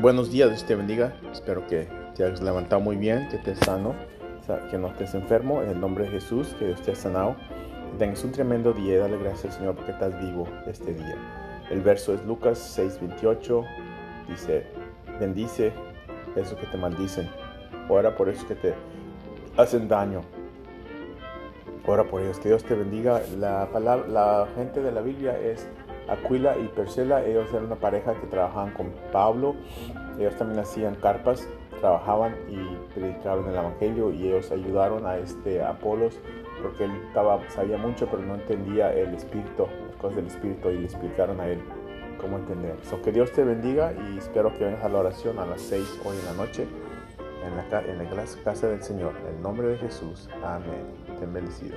buenos días, Dios te bendiga. Espero que te hayas levantado muy bien, que estés sano, que no estés enfermo. En el nombre de Jesús, que Dios te ha sanado. Tengas un tremendo día. Dale gracias, Señor, porque estás vivo este día. El verso es Lucas 6:28. Dice, bendice esos que te maldicen. Ora por esos que te hacen daño. Ora por ellos. Que Dios te bendiga. La, palabra, la gente de la Biblia es Aquila y Persela, ellos eran una pareja que trabajaban con Pablo, ellos también hacían carpas, trabajaban y predicaban el Evangelio y ellos ayudaron a este Apolos porque él estaba, sabía mucho pero no entendía el Espíritu, las cosas del Espíritu y le explicaron a él cómo entender. So, que Dios te bendiga y espero que vengas a la oración a las 6 hoy en la noche en la, en la casa del Señor. En el nombre de Jesús. Amén. Ten bendecido.